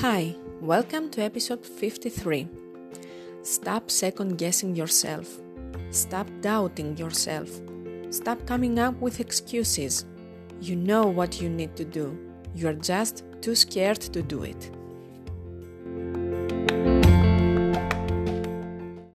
Hi, welcome to episode 53. Stop second guessing yourself. Stop doubting yourself. Stop coming up with excuses. You know what you need to do. You are just too scared to do it.